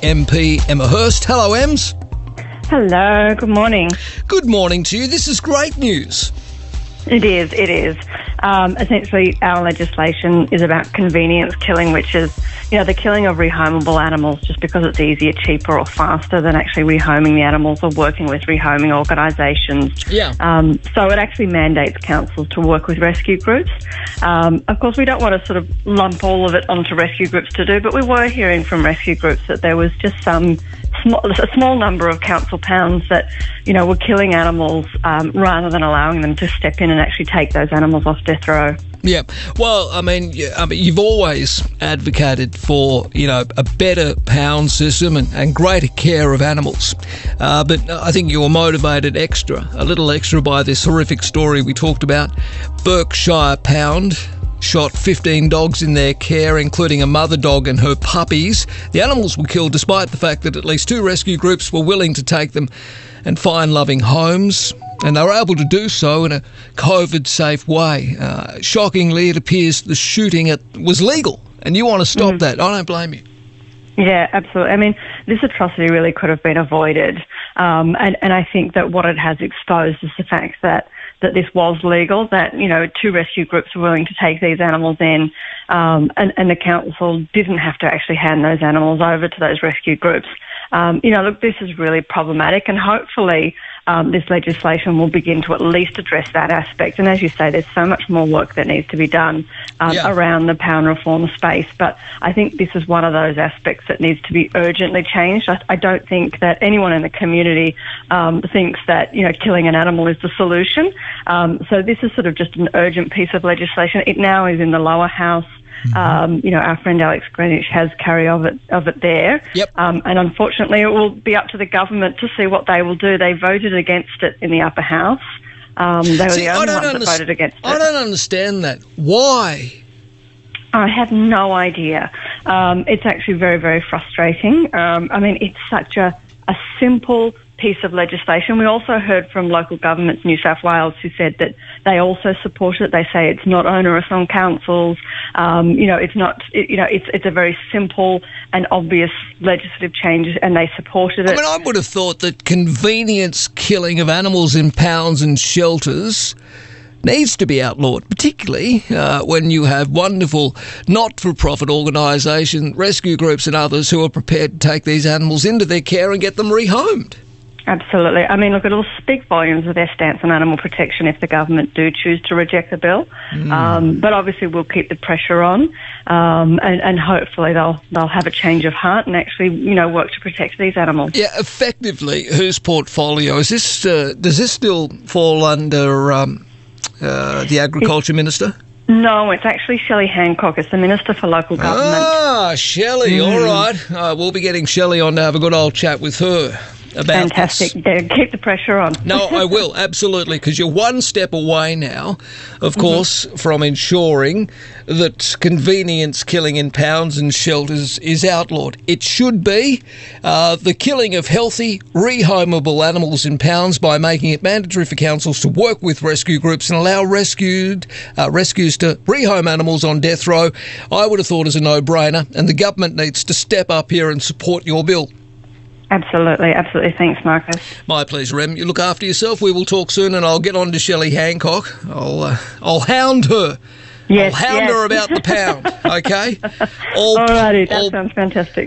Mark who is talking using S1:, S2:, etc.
S1: MP Emma Hurst. Hello, Ems.
S2: Hello, good morning.
S1: Good morning to you. This is great news.
S2: It is, it is. Um, essentially, our legislation is about convenience killing, which is, you know, the killing of rehomable animals just because it's easier, cheaper, or faster than actually rehoming the animals or working with rehoming organisations.
S1: Yeah.
S2: Um, so it actually mandates councils to work with rescue groups. Um, of course, we don't want to sort of lump all of it onto rescue groups to do, but we were hearing from rescue groups that there was just some a small number of council pounds that, you know, were killing animals um, rather than allowing them to step in and actually take those animals off death row.
S1: Yeah. Well, I mean, I mean, you've always advocated for you know a better pound system and, and greater care of animals, uh, but I think you were motivated extra, a little extra, by this horrific story we talked about. Bourke Shire Pound shot 15 dogs in their care, including a mother dog and her puppies. The animals were killed despite the fact that at least two rescue groups were willing to take them and find loving homes. And they were able to do so in a COVID safe way. Uh, shockingly, it appears the shooting it was legal, and you want to stop
S2: Mm.
S1: that. I don't blame you.
S2: Yeah, absolutely. I mean, this atrocity really could have been avoided. Um, and, and I think that what it has exposed is the fact that, that this was legal, that, you know, two rescue groups were willing to take these animals in, um, and, and the council didn't have to actually hand those animals over to those rescue groups. Um, you know, look, this is really problematic, and hopefully um, this legislation will begin to at least address that aspect. And as you say, there's so much more work that needs to be done um,
S1: Yeah.
S2: around the pound reform space. But I think this is one of those aspects that needs to be urgently changed. I, I don't think that anyone in the community um, thinks that you know killing an animal is the solution. Um, so this is sort of just an urgent piece of legislation. It now is in the lower house. Um, you know, our friend Alex Greenwich has carry of it of it there.
S1: Yep.
S2: Um, and unfortunately, it will be up to the government to see what they will do. They voted against it in the upper house. Um, they were
S1: See,
S2: the only ones that voted against it.
S1: I don't understand that. Why?
S2: I have no idea. Um, it's actually very, very frustrating. Um, I mean, it's such a, a simple piece of legislation. We also heard from local governments, in New South Wales, who said that they also support it. They say it's not onerous on councils. Um, you know, it's not. It, you know, it's it's a very simple and obvious legislative change, and they supported it.
S1: I mean, I would have thought that convenience killing of animals in pounds and shelters needs to be outlawed, particularly uh, when you have wonderful not for profit organisations, rescue groups, and others who are prepared to take these animals into their care and get them rehomed.
S2: Absolutely. I mean, look, it'll speak volumes of their stance on animal protection if the government do choose to reject the bill. Um, but obviously, we'll keep the pressure on, um, and, and hopefully they'll they'll have a change of heart and actually, you know, work to protect these animals.
S1: Yeah, effectively, whose portfolio is this? Uh, does this still fall under um, uh, the agriculture minister?
S2: No, it's actually Shelley Hancock. It's the Minister for Local Government.
S1: Ah, Shelley. All right, uh, we'll be getting Shelley on to have a good old chat with her about
S2: Fantastic.
S1: this.
S2: Keep the pressure on.
S1: No, I will absolutely because you're one step away now, of
S2: Mm-hmm.
S1: course, from ensuring that convenience killing in pounds and shelters is outlawed. It should be uh, the killing of healthy, rehomable animals in pounds by making it mandatory for councils to work with rescue groups and allow rescued uh, rescues to rehome animals on death row. I would have thought is a no-brainer, and the government needs to step up here and support your bill.
S2: Absolutely, absolutely. Thanks, Marcus.
S1: My pleasure, Em. You look after yourself. We will talk soon, and I'll get on to Shelley Hancock. I'll uh, I'll hound her.
S2: Yes,
S1: I'll hound
S2: yes.
S1: her about the pound. Okay. All,
S2: Alrighty, that
S1: all,
S2: sounds fantastic.